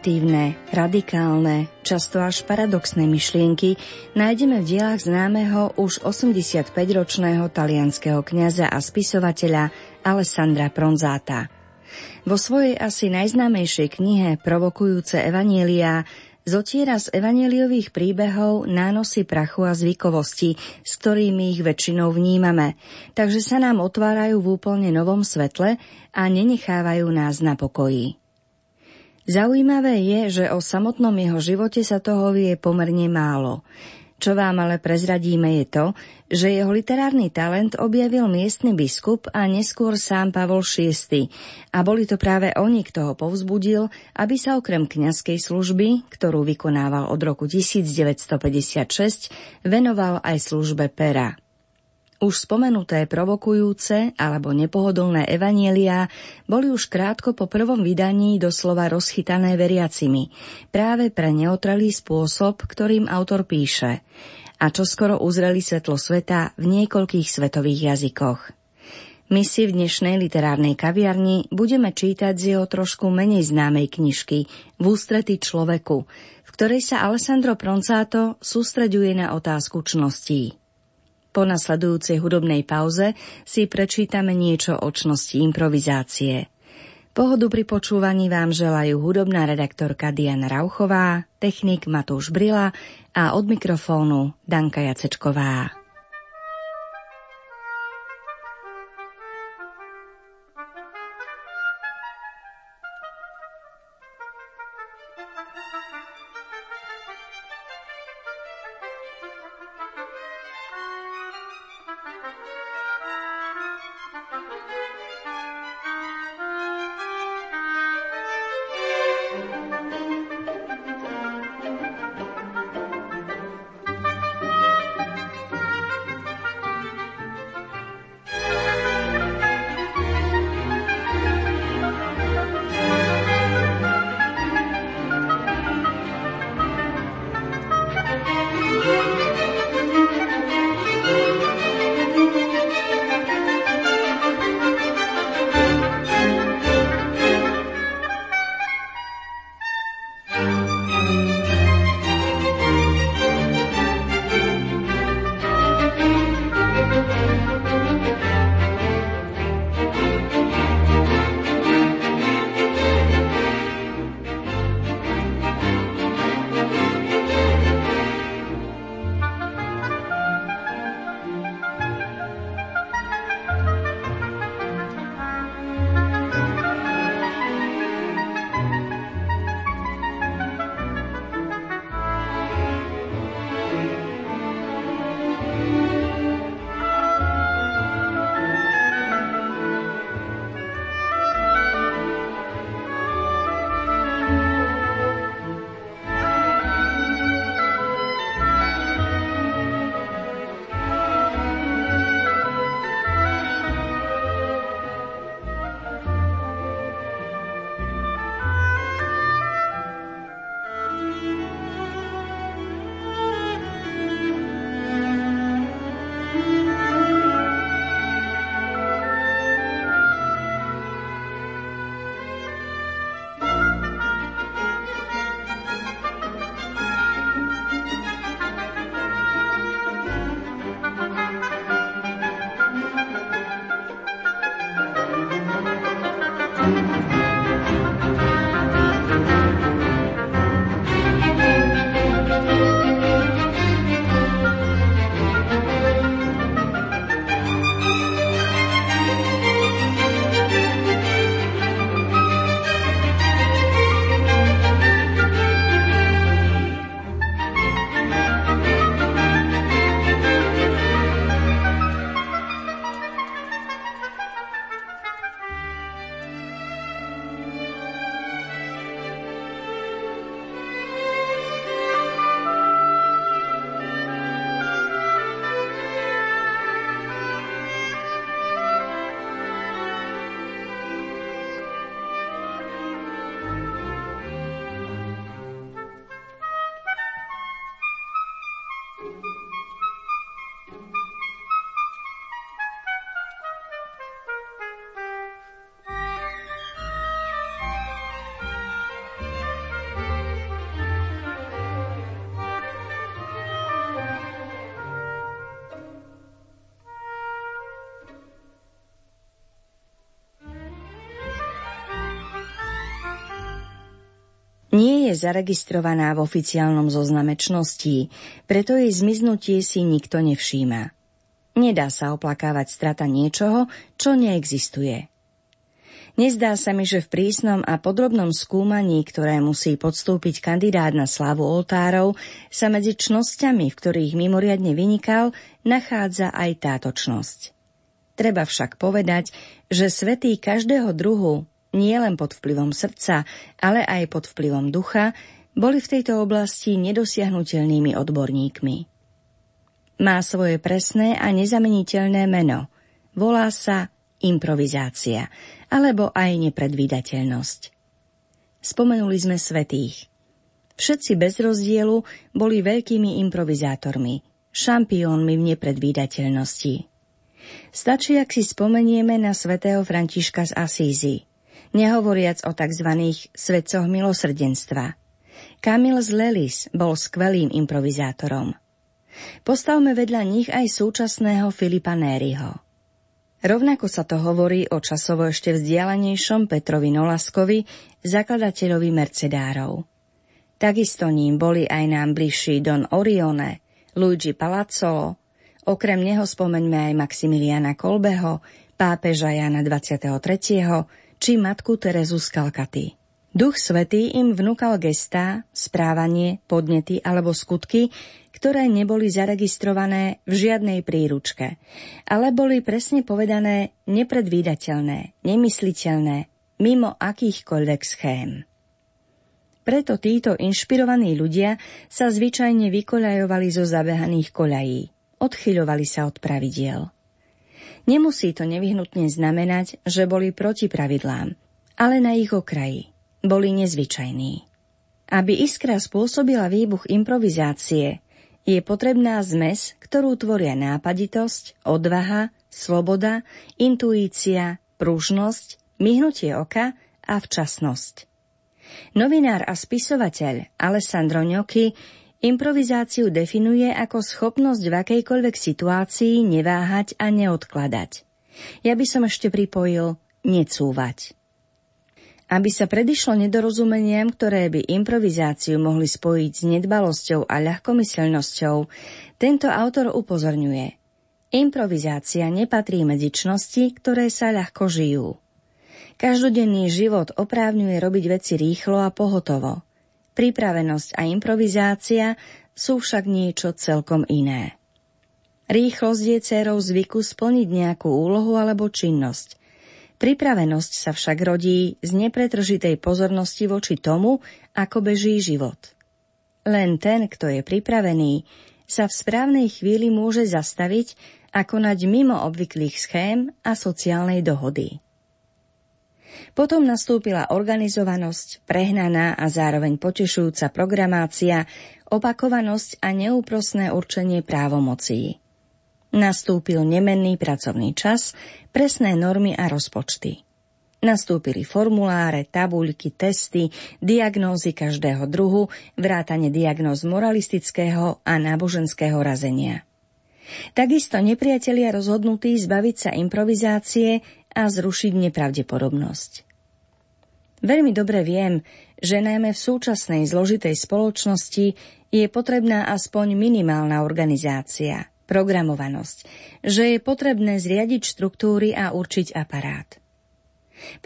Provokatívne, radikálne, často až paradoxné myšlienky nájdeme v dielach známeho už 85-ročného talianského kňaza a spisovateľa Alessandra Pronzáta. Vo svojej asi najznámejšej knihe Provokujúce evanielia zotiera z evanieliových príbehov nánosy prachu a zvykovosti, s ktorými ich väčšinou vnímame, takže sa nám otvárajú v úplne novom svetle a nenechávajú nás na pokoji. Zaujímavé je, že o samotnom jeho živote sa toho vie pomerne málo. Čo vám ale prezradíme je to, že jeho literárny talent objavil miestny biskup a neskôr sám Pavol VI. A boli to práve oni, kto ho povzbudil, aby sa okrem kňazskej služby, ktorú vykonával od roku 1956, venoval aj službe pera. Už spomenuté provokujúce alebo nepohodlné evanielia boli už krátko po prvom vydaní doslova rozchytané veriacimi, práve pre neutralý spôsob, ktorým autor píše, a čo skoro uzreli svetlo sveta v niekoľkých svetových jazykoch. My si v dnešnej literárnej kaviarni budeme čítať z jeho trošku menej známej knižky V ústrety človeku, v ktorej sa Alessandro Proncato sústreďuje na otázku čností. Po nasledujúcej hudobnej pauze si prečítame niečo o čnosti improvizácie. Pohodu pri počúvaní vám želajú hudobná redaktorka Diana Rauchová, technik Matúš Brila a od mikrofónu Danka Jacečková. Je zaregistrovaná v oficiálnom zozname čností, preto jej zmiznutie si nikto nevšíma. Nedá sa oplakávať strata niečoho, čo neexistuje. Nezdá sa mi, že v prísnom a podrobnom skúmaní, ktoré musí podstúpiť kandidát na slávu oltárov, sa medzi čnosťami, v ktorých mimoriadne vynikal, nachádza aj táto čnosť. Treba však povedať, že svetý každého druhu, nie len pod vplyvom srdca, ale aj pod vplyvom ducha, boli v tejto oblasti nedosiahnutelnými odborníkmi. Má svoje presné a nezameniteľné meno. Volá sa improvizácia alebo aj nepredvídateľnosť. Spomenuli sme svetých. Všetci bez rozdielu boli veľkými improvizátormi, šampiónmi v nepredvídateľnosti. Stačí, ak si spomenieme na svätého Františka z Asízy, nehovoriac o tzv. svetcoch milosrdenstva. Kamil z Lelis bol skvelým improvizátorom. Postavme vedľa nich aj súčasného Filipa Nériho. Rovnako sa to hovorí o časovo ešte vzdialenejšom Petrovi Nolaskovi, zakladateľovi Mercedárov. Takisto ním boli aj nám bližší Don Orione, Luigi Palazzolo, okrem neho spomeňme aj Maximiliana Kolbeho, pápeža Jana 23. či matku Terezu z Kalkaty. Duch Svetý im vnúkal gestá, správanie, podnety alebo skutky, ktoré neboli zaregistrované v žiadnej príručke, ale boli presne povedané nepredvídateľné, nemysliteľné, mimo akýchkoľvek schém. Preto títo inšpirovaní ľudia sa zvyčajne vykoľajovali zo zabehaných koľají, odchyľovali sa od pravidiel. Nemusí to nevyhnutne znamenať, že boli proti pravidlám, ale na ich okraji boli nezvyčajní. Aby iskra spôsobila výbuch improvizácie, je potrebná zmes, ktorú tvoria nápaditosť, odvaha, sloboda, intuícia, pružnosť, myhnutie oka a včasnosť. Novinár a spisovateľ Alessandro Gnocchi improvizáciu definuje ako schopnosť v akejkoľvek situácii neváhať a neodkladať. Ja by som ešte pripojil necúvať. Aby sa predišlo nedorozumeniam, ktoré by improvizáciu mohli spojiť s nedbalosťou a ľahkomyselnosťou, tento autor upozorňuje. Improvizácia nepatrí medzi čnosti, ktoré sa ľahko žijú. Každodenný život oprávňuje robiť veci rýchlo a pohotovo. Pripravenosť a improvizácia sú však niečo celkom iné. Rýchlosť je dcerou zvyku splniť nejakú úlohu alebo činnosť. Pripravenosť sa však rodí z nepretržitej pozornosti voči tomu, ako beží život. Len ten, kto je pripravený, sa v správnej chvíli môže zastaviť a konať mimo obvyklých schém a sociálnej dohody. Potom nastúpila organizovanosť, prehnaná a zároveň potešujúca programácia, opakovanosť a neúprosné určenie právomocí. Nastúpil nemenný pracovný čas, presné normy a rozpočty. Nastúpili formuláre, tabuľky, testy, diagnózy každého druhu, vrátane diagnóz moralistického a náboženského razenia. Takisto nepriatelia rozhodnutí zbaviť sa improvizácie a zrušiť nepravdepodobnosť. Veľmi dobre viem, že najmä v súčasnej zložitej spoločnosti je potrebná aspoň minimálna organizácia – programovanosť, že je potrebné zriadiť štruktúry a určiť aparát.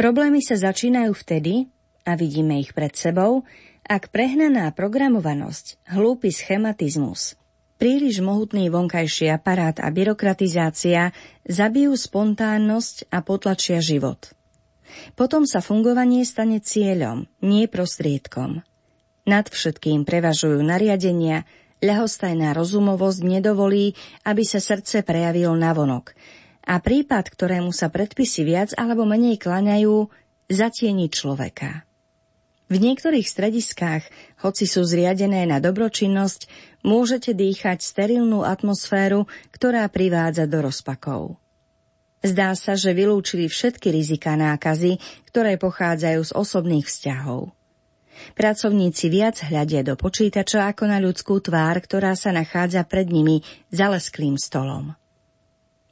Problémy sa začínajú vtedy, a vidíme ich pred sebou, ak prehnaná programovanosť, hlúpy schematizmus, príliš mohutný vonkajší aparát a byrokratizácia zabijú spontánnosť a potlačia život. Potom sa fungovanie stane cieľom, nie prostriedkom. Nad všetkým prevažujú nariadenia, ľahostajná rozumovosť nedovolí, aby sa srdce prejavil navonok. A prípad, ktorému sa predpisy viac alebo menej klaňajú, zatieni človeka. V niektorých strediskách, hoci sú zriadené na dobročinnosť, môžete dýchať sterilnú atmosféru, ktorá privádza do rozpakov. Zdá sa, že vylúčili všetky rizika nákazy, ktoré pochádzajú z osobných vzťahov. Pracovníci viac hľadia do počítača ako na ľudskú tvár, ktorá sa nachádza pred nimi za lesklým stolom.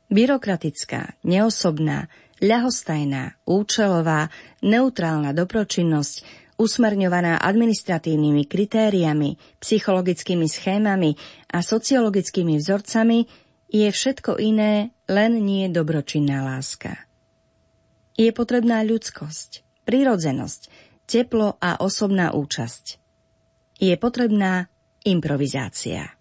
Byrokratická, neosobná, ľahostajná, účelová, neutrálna dopročinnosť usmerňovaná administratívnymi kritériami, psychologickými schémami a sociologickými vzorcami, je všetko iné, len nie dobročinná láska. Je potrebná ľudskosť, prirodzenosť, teplo a osobná účasť. Je potrebná improvizácia.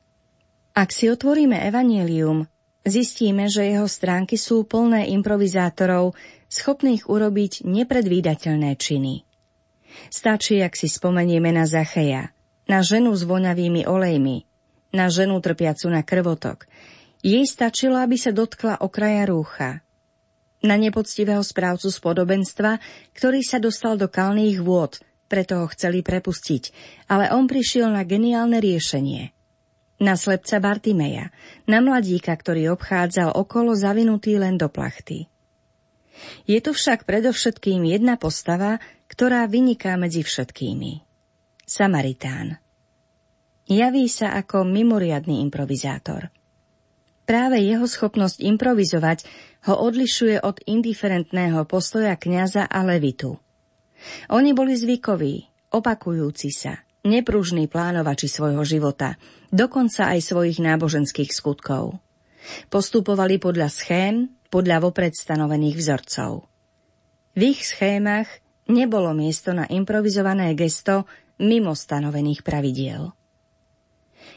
Ak si otvoríme evanielium, zistíme, že jeho stránky sú plné improvizátorov, schopných urobiť nepredvídateľné činy. Stačí, ak si spomenieme na Zacheja, na ženu s voňavými olejmi, na ženu trpiacu na krvotok. Jej stačilo, aby sa dotkla okraja rúcha. Na nepoctivého správcu z podobenstva, ktorý sa dostal do kalných vôd, preto ho chceli prepustiť, ale on prišiel na geniálne riešenie – na slepca Bartimeja, na mladíka, ktorý obchádzal okolo zavinutý len do plachty. Je tu však predovšetkým jedna postava, ktorá vyniká medzi všetkými. Samaritán. Javí sa ako mimoriadný improvizátor. Práve jeho schopnosť improvizovať ho odlišuje od indiferentného postoja kňaza a levitu. Oni boli zvykoví, opakujúci sa, nepružní plánovači svojho života, dokonca aj svojich náboženských skutkov. Postupovali podľa schém, podľa vopred stanovených vzorcov. V ich schémach nebolo miesto na improvizované gesto mimo stanovených pravidiel.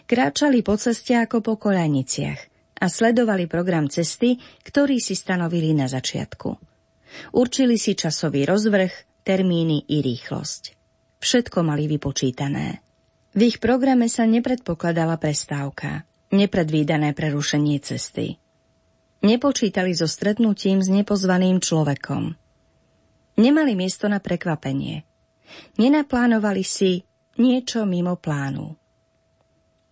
Kráčali po ceste ako po koľajniciach a sledovali program cesty, ktorý si stanovili na začiatku. Určili si časový rozvrh, termíny i rýchlosť. Všetko mali vypočítané. V ich programe sa nepredpokladala prestávka, nepredvídané prerušenie cesty. Nepočítali so stretnutím s nepozvaným človekom. Nemali miesto na prekvapenie. Nenaplánovali si niečo mimo plánu.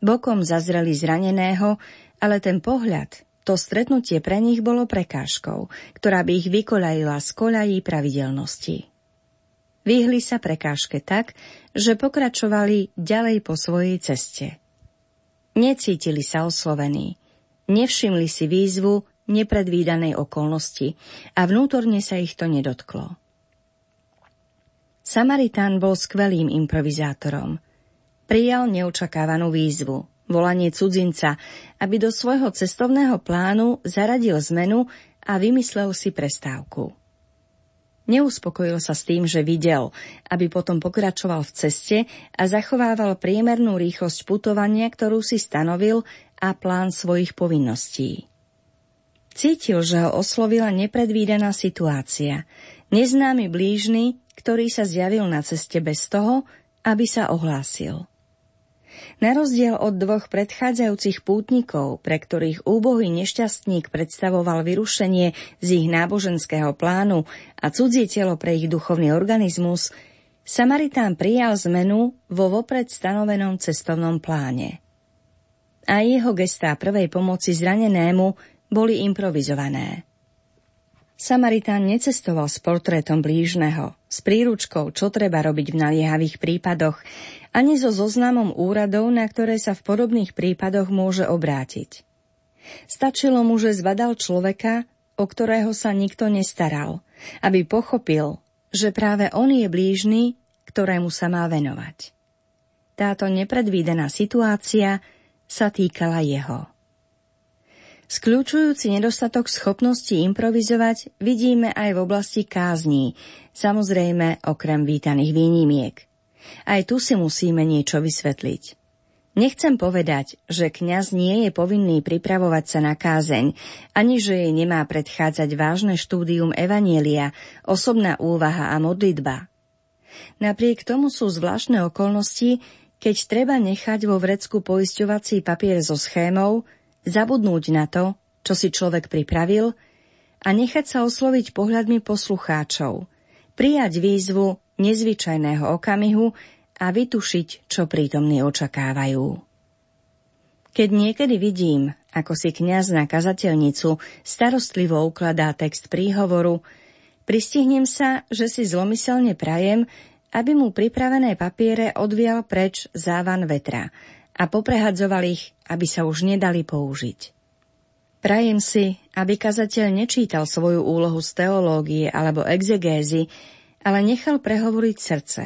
Bokom zazreli zraneného, ale ten pohľad, to stretnutie pre nich bolo prekážkou, ktorá by ich vykoľajila z koľají pravidelnosti. Vyhli sa prekážke tak, že pokračovali ďalej po svojej ceste. Necítili sa oslovení, nevšimli si výzvu nepredvídanej okolnosti a vnútorne sa ich to nedotklo. Samaritán bol skvelým improvizátorom. Prijal neočakávanú výzvu, volanie cudzinca, aby do svojho cestovného plánu zaradil zmenu a vymyslel si prestávku. Neuspokojil sa s tým, že videl, aby potom pokračoval v ceste a zachovával priemernú rýchlosť putovania, ktorú si stanovil a plán svojich povinností. Cítil, že ho oslovila nepredvídaná situácia. Neznámy blížny, ktorý sa zjavil na ceste bez toho, aby sa ohlásil. Na rozdiel od dvoch predchádzajúcich pútnikov, pre ktorých úbohý nešťastník predstavoval vyrušenie z ich náboženského plánu a cudzie telo pre ich duchovný organizmus, Samaritán prijal zmenu vo vopred stanovenom cestovnom pláne. A jeho gestá prvej pomoci zranenému boli improvizované. Samaritán necestoval s portrétom blížneho, s príručkou, čo treba robiť v naliehavých prípadoch, ani so zoznamom úradov, na ktoré sa v podobných prípadoch môže obrátiť. Stačilo mu, že zbadal človeka, o ktorého sa nikto nestaral, aby pochopil, že práve on je blížny, ktorému sa má venovať. Táto nepredvídaná situácia sa týkala jeho. Skľúčujúci nedostatok schopnosti improvizovať vidíme aj v oblasti kázní, samozrejme okrem vítaných výnimiek. Aj tu si musíme niečo vysvetliť. Nechcem povedať, že kňaz nie je povinný pripravovať sa na kázeň, ani že jej nemá predchádzať vážne štúdium Evanielia, osobná úvaha a modlitba. Napriek tomu sú zvláštne okolnosti, keď treba nechať vo vrecku poisťovací papier so schémou, zabudnúť na to, čo si človek pripravil a nechať sa osloviť pohľadmi poslucháčov, prijať výzvu nezvyčajného okamihu a vytušiť, čo prítomní očakávajú. Keď niekedy vidím, ako si kňaz na kazateľnicu starostlivo ukladá text príhovoru, pristihnem sa, že si zlomyselne prajem, aby mu pripravené papiere odvial preč závan vetra a poprehadzoval ich, aby sa už nedali použiť. Prajem si, aby kazateľ nečítal svoju úlohu z teológie alebo exegézy, ale nechal prehovoriť srdce.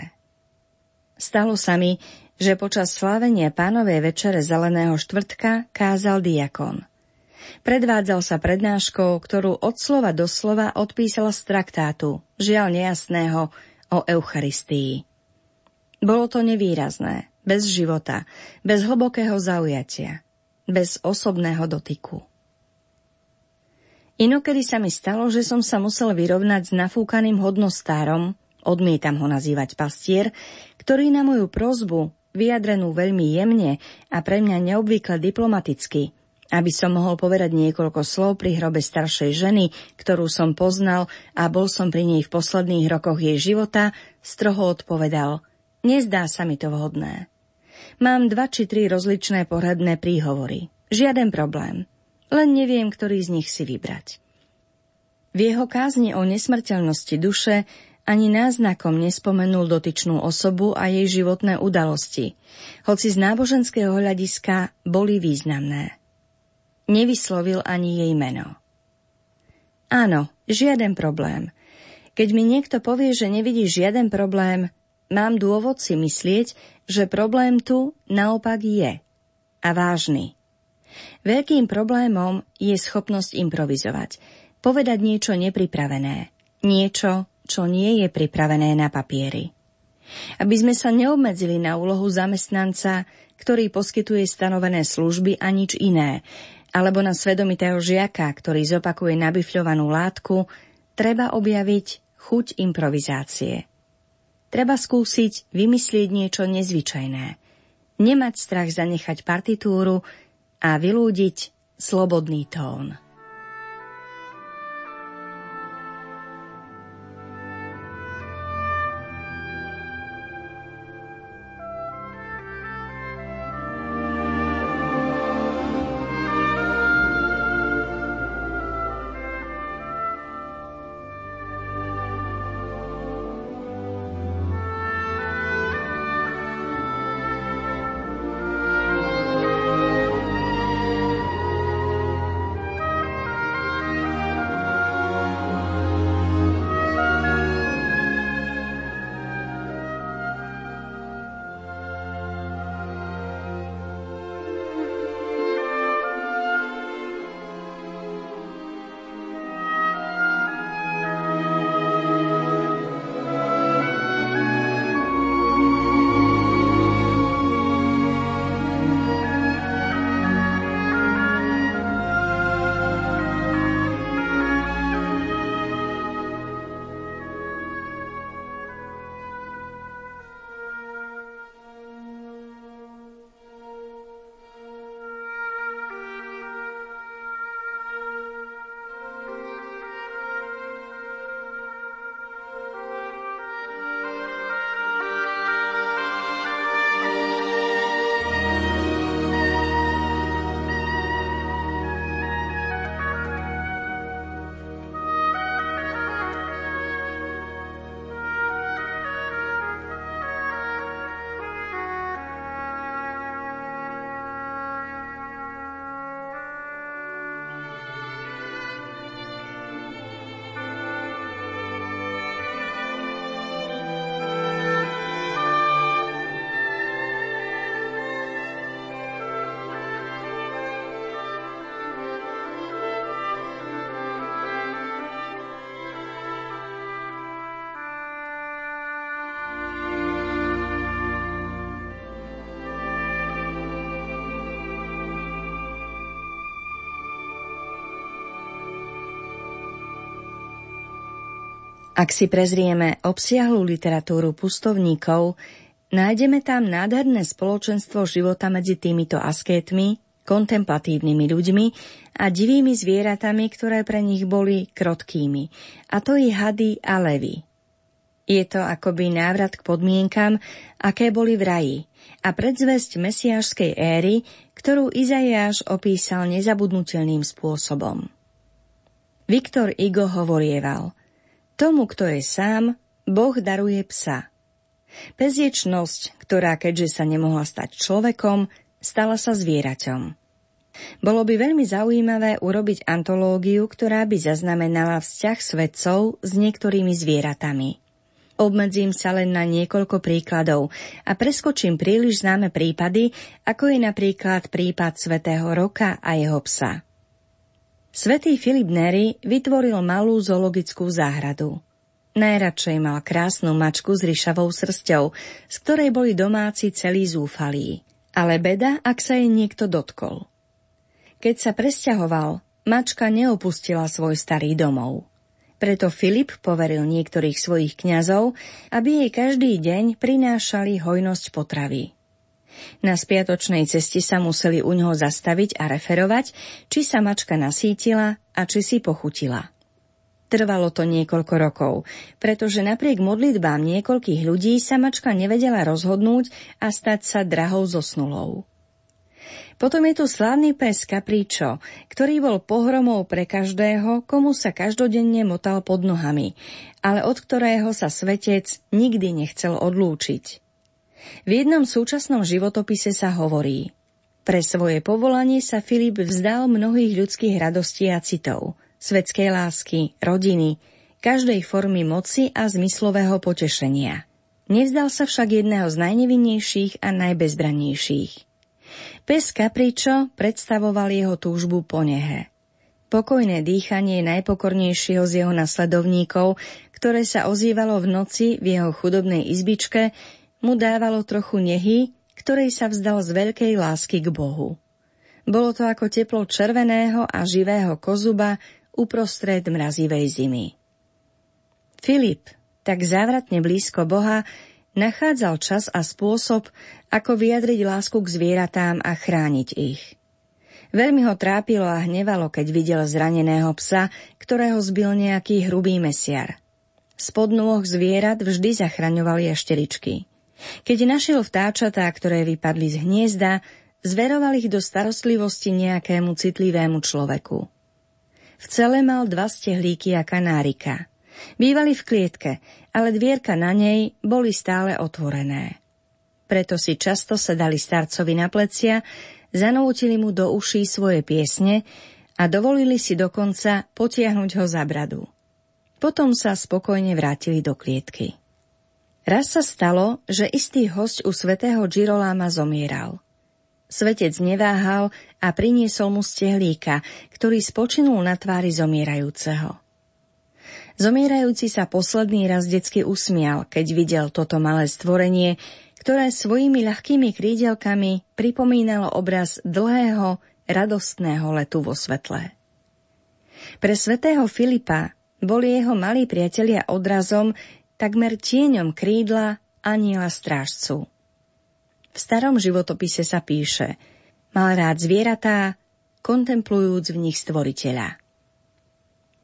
Stalo sa mi, že počas slávenia pánovej večere zeleného štvrtka kázal diakon. Predvádzal sa prednáškou, ktorú od slova do slova odpísal z traktátu, žiaľ nejasného, o Eucharistii. Bolo to nevýrazné, bez života, bez hlbokého zaujatia, bez osobného dotyku. Inokedy sa mi stalo, že som sa musel vyrovnať s nafúkaným hodnostárom, odmietam ho nazývať pastier, ktorý na moju prozbu, vyjadrenú veľmi jemne a pre mňa neobvykle diplomaticky, aby som mohol povedať niekoľko slov pri hrobe staršej ženy, ktorú som poznal a bol som pri nej v posledných rokoch jej života, stroho odpovedal Nezdá sa mi to vhodné. Mám dva či tri rozličné pohrebné príhovory. Žiaden problém. Len neviem, ktorý z nich si vybrať. V jeho kázni o nesmrteľnosti duše ani náznakom nespomenul dotyčnú osobu a jej životné udalosti, hoci z náboženského hľadiska boli významné. Nevyslovil ani jej meno. Áno, žiaden problém. Keď mi niekto povie, že nevidí žiaden problém, mám dôvod si myslieť, že problém tu naopak je. A vážny. Veľkým problémom je schopnosť improvizovať, povedať niečo nepripravené, niečo, čo nie je pripravené na papieri. Aby sme sa neobmedzili na úlohu zamestnanca, ktorý poskytuje stanovené služby a nič iné, alebo na svedomitého žiaka, ktorý zopakuje nabifľovanú látku, treba objaviť chuť improvizácie. Treba skúsiť vymyslieť niečo nezvyčajné. Nemať strach zanechať partitúru a vylúdiť slobodný tón. Ak si prezrieme obsiahlu literatúru pustovníkov, nájdeme tam nádherné spoločenstvo života medzi týmito askétmi, kontemplatívnymi ľuďmi a divými zvieratami, ktoré pre nich boli krotkými, a to i hady a levy. Je to akoby návrat k podmienkam, aké boli v raji a predzvesť mesiášskej éry, ktorú Izajáš opísal nezabudnutelným spôsobom. Viktor Igo hovorieval – Tomu, kto je sám, Boh daruje psa. Peziečnosť, ktorá keďže sa nemohla stať človekom, stala sa zvieraťom. Bolo by veľmi zaujímavé urobiť antológiu, ktorá by zaznamenala vzťah svedcov s niektorými zvieratami. Obmedzím sa len na niekoľko príkladov a preskočím príliš známe prípady, ako je napríklad prípad Svetého Roka a jeho psa. Svetý Filip Neri vytvoril malú zoologickú záhradu. Najradšej mal krásnu mačku s ryšavou srsťou, z ktorej boli domáci celí zúfalí. Ale beda, ak sa jej niekto dotkol. Keď sa presťahoval, mačka neopustila svoj starý domov. Preto Filip poveril niektorých svojich kňazov, aby jej každý deň prinášali hojnosť potravy. Na spiatočnej ceste sa museli u ňoho zastaviť a referovať, či sa mačka nasítila a či si pochutila. Trvalo to niekoľko rokov, pretože napriek modlitbám niekoľkých ľudí sa mačka nevedela rozhodnúť a stať sa drahou zosnulou. Potom je tu slávny pes Kapríčo, ktorý bol pohromou pre každého, komu sa každodenne motal pod nohami, ale od ktorého sa svetec nikdy nechcel odlúčiť. V jednom súčasnom životopise sa hovorí Pre svoje povolanie sa Filip vzdal mnohých ľudských radostí a citov, svetskej lásky, rodiny, každej formy moci a zmyslového potešenia. Nevzdal sa však jedného z najnevinnejších a najbezbrannejších. Pes Capričo predstavoval jeho túžbu po nehe. Pokojné dýchanie najpokornejšieho z jeho nasledovníkov, ktoré sa ozývalo v noci v jeho chudobnej izbičke, mu dávalo trochu nehy, ktorej sa vzdal z veľkej lásky k Bohu. Bolo to ako teplo červeného a živého kozuba uprostred mrazivej zimy. Filip, tak závratne blízko Boha, nachádzal čas a spôsob, ako vyjadriť lásku k zvieratám a chrániť ich. Veľmi ho trápilo a hnevalo, keď videl zraneného psa, ktorého zbil nejaký hrubý mesiar. Spod nôh zvierat vždy zachraňovali ešteričky. Keď našiel vtáčatá, ktoré vypadli z hniezda, zveroval ich do starostlivosti nejakému citlivému človeku. V cele mal dva stehlíky a kanárika – Bývali v klietke, ale dvierka na nej boli stále otvorené. Preto si často sedali starcovi na plecia, zanútili mu do uší svoje piesne a dovolili si dokonca potiahnuť ho za bradu. Potom sa spokojne vrátili do klietky. Raz sa stalo, že istý host u svätého Giroláma zomieral. Svetec neváhal a priniesol mu stehlíka, ktorý spočinul na tvári zomierajúceho. Zomierajúci sa posledný raz detsky usmial, keď videl toto malé stvorenie, ktoré svojimi ľahkými krídelkami pripomínalo obraz dlhého, radostného letu vo svetle. Pre svätého Filipa boli jeho malí priatelia odrazom takmer tieňom krídla aniela strážcu. V starom životopise sa píše Mal rád zvieratá, kontemplujúc v nich stvoriteľa.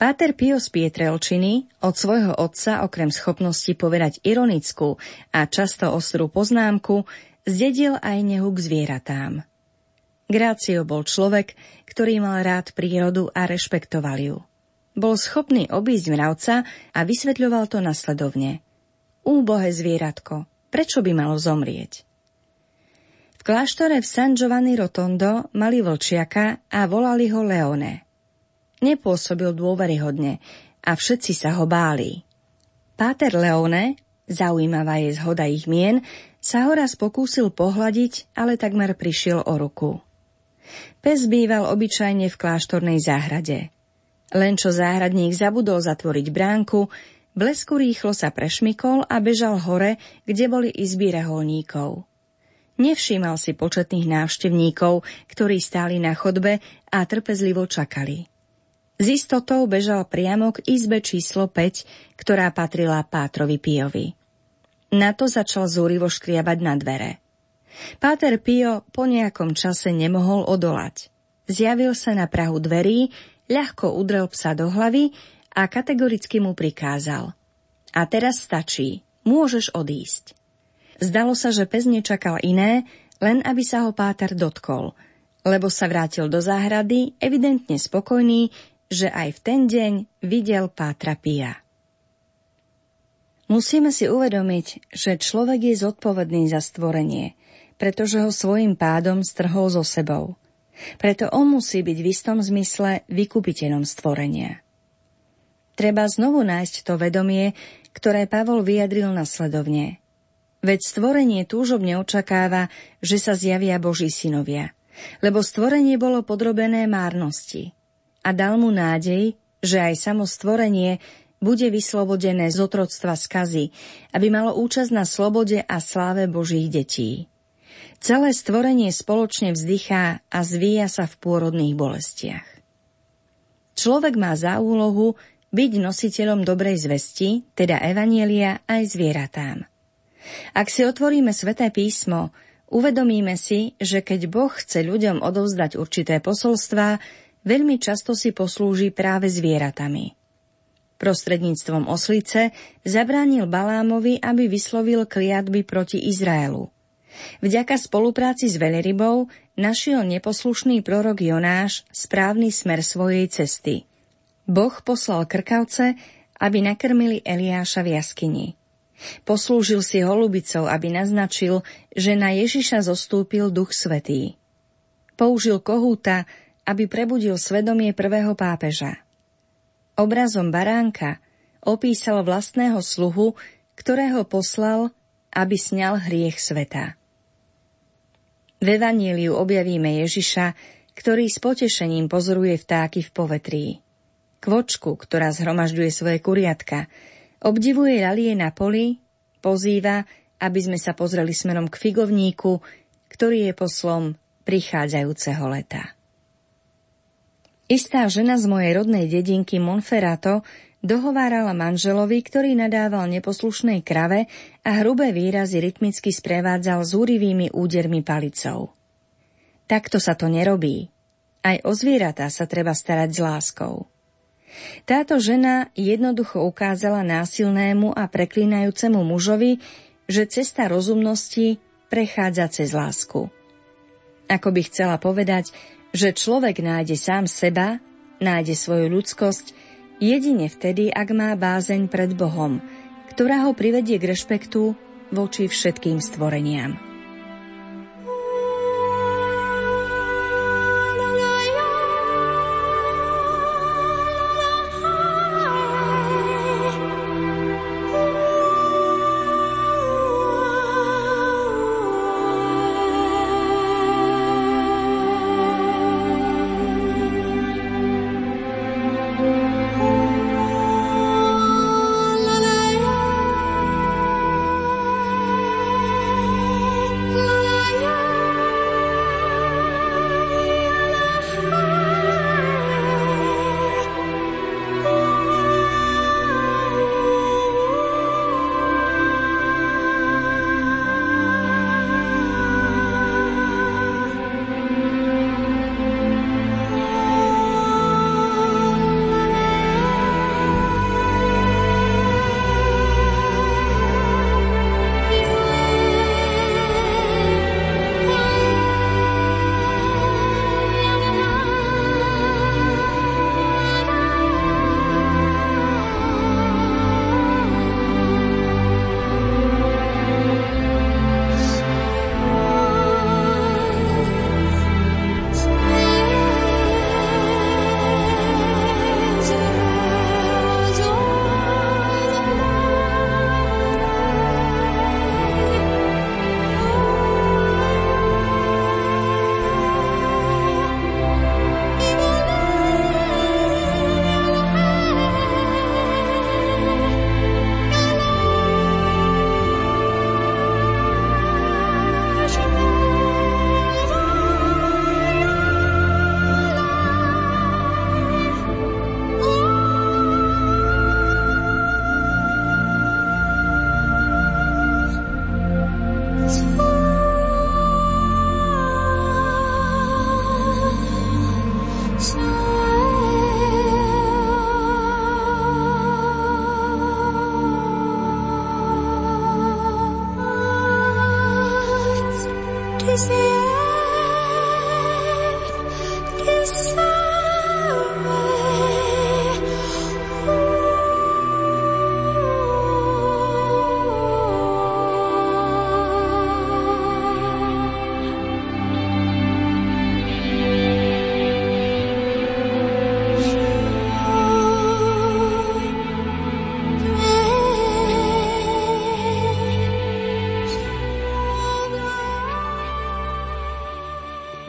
Páter Pio Pietrelčiny od svojho otca okrem schopnosti povedať ironickú a často ostrú poznámku zdedil aj nehu k zvieratám. Grácio bol človek, ktorý mal rád prírodu a rešpektoval ju. Bol schopný obísť mravca a vysvetľoval to nasledovne. Úbohe zvieratko, prečo by malo zomrieť? V kláštore v San Giovanni Rotondo mali vlčiaka a volali ho Leone – nepôsobil dôveryhodne a všetci sa ho báli. Páter Leone, zaujímavá je zhoda ich mien, sa ho raz pokúsil pohľadiť, ale takmer prišiel o ruku. Pes býval obyčajne v kláštornej záhrade. Len čo záhradník zabudol zatvoriť bránku, blesku rýchlo sa prešmikol a bežal hore, kde boli izby reholníkov. Nevšímal si početných návštevníkov, ktorí stáli na chodbe a trpezlivo čakali. S istotou bežal priamo k izbe číslo 5, ktorá patrila Pátrovi Piovi. Na to začal zúrivo škriabať na dvere. Páter Pio po nejakom čase nemohol odolať. Zjavil sa na prahu dverí, ľahko udrel psa do hlavy a kategoricky mu prikázal. A teraz stačí, môžeš odísť. Zdalo sa, že pes nečakal iné, len aby sa ho Páter dotkol, lebo sa vrátil do záhrady, evidentne spokojný, že aj v ten deň videl Pátra Pia. Musíme si uvedomiť, že človek je zodpovedný za stvorenie, pretože ho svojim pádom strhol so sebou. Preto on musí byť v istom zmysle vykupiteľom stvorenia. Treba znovu nájsť to vedomie, ktoré Pavol vyjadril nasledovne. Veď stvorenie túžobne očakáva, že sa zjavia Boží synovia, lebo stvorenie bolo podrobené márnosti. A dal mu nádej, že aj samo stvorenie bude vyslobodené z otroctva skazy, aby malo účasť na slobode a sláve Božích detí. Celé stvorenie spoločne vzdychá a zvíja sa v pôrodných bolestiach. Človek má za úlohu byť nositeľom dobrej zvesti, teda evanielia aj zvieratám. Ak si otvoríme sveté písmo, uvedomíme si, že keď Boh chce ľuďom odovzdať určité posolstvá, veľmi často si poslúži práve zvieratami. Prostredníctvom oslice zabránil Balámovi, aby vyslovil kliatby proti Izraelu – Vďaka spolupráci s veľrybou našiel neposlušný prorok Jonáš správny smer svojej cesty. Boh poslal krkavce, aby nakrmili Eliáša v jaskyni. Poslúžil si holubicou, aby naznačil, že na Ježiša zostúpil Duch Svetý. Použil kohúta, aby prebudil svedomie prvého pápeža. Obrazom baránka opísal vlastného sluhu, ktorého poslal, aby sňal hriech sveta. V Evaníliu objavíme Ježiša, ktorý s potešením pozoruje vtáky v povetrí. Kvočku, ktorá zhromažďuje svoje kuriatka, obdivuje lalie na poli, pozýva, aby sme sa pozreli smerom k figovníku, ktorý je poslom prichádzajúceho leta. Istá žena z mojej rodnej dedinky Monferrato dohovárala manželovi, ktorý nadával neposlušnej krave a hrubé výrazy rytmicky sprevádzal zúrivými údermi palicou. Takto sa to nerobí. Aj o zvieratá sa treba starať s láskou. Táto žena jednoducho ukázala násilnému a preklínajúcemu mužovi, že cesta rozumnosti prechádza cez lásku. Ako by chcela povedať, že človek nájde sám seba, nájde svoju ľudskosť Jedine vtedy, ak má bázeň pred Bohom, ktorá ho privedie k rešpektu voči všetkým stvoreniam.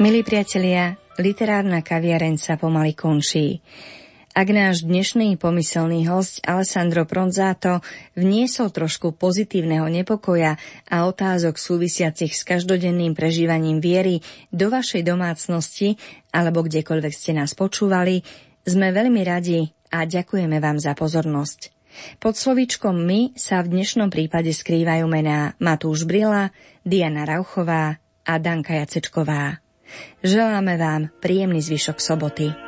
Milí priatelia, literárna kaviareň sa pomaly končí. Ak náš dnešný pomyselný host Alessandro Pronzato vniesol trošku pozitívneho nepokoja a otázok súvisiacich s každodenným prežívaním viery do vašej domácnosti alebo kdekoľvek ste nás počúvali, sme veľmi radi a ďakujeme vám za pozornosť. Pod slovíčkom my sa v dnešnom prípade skrývajú mená Matúš Brila, Diana Rauchová a Danka Jacečková. Želáme vám príjemný zvyšok soboty.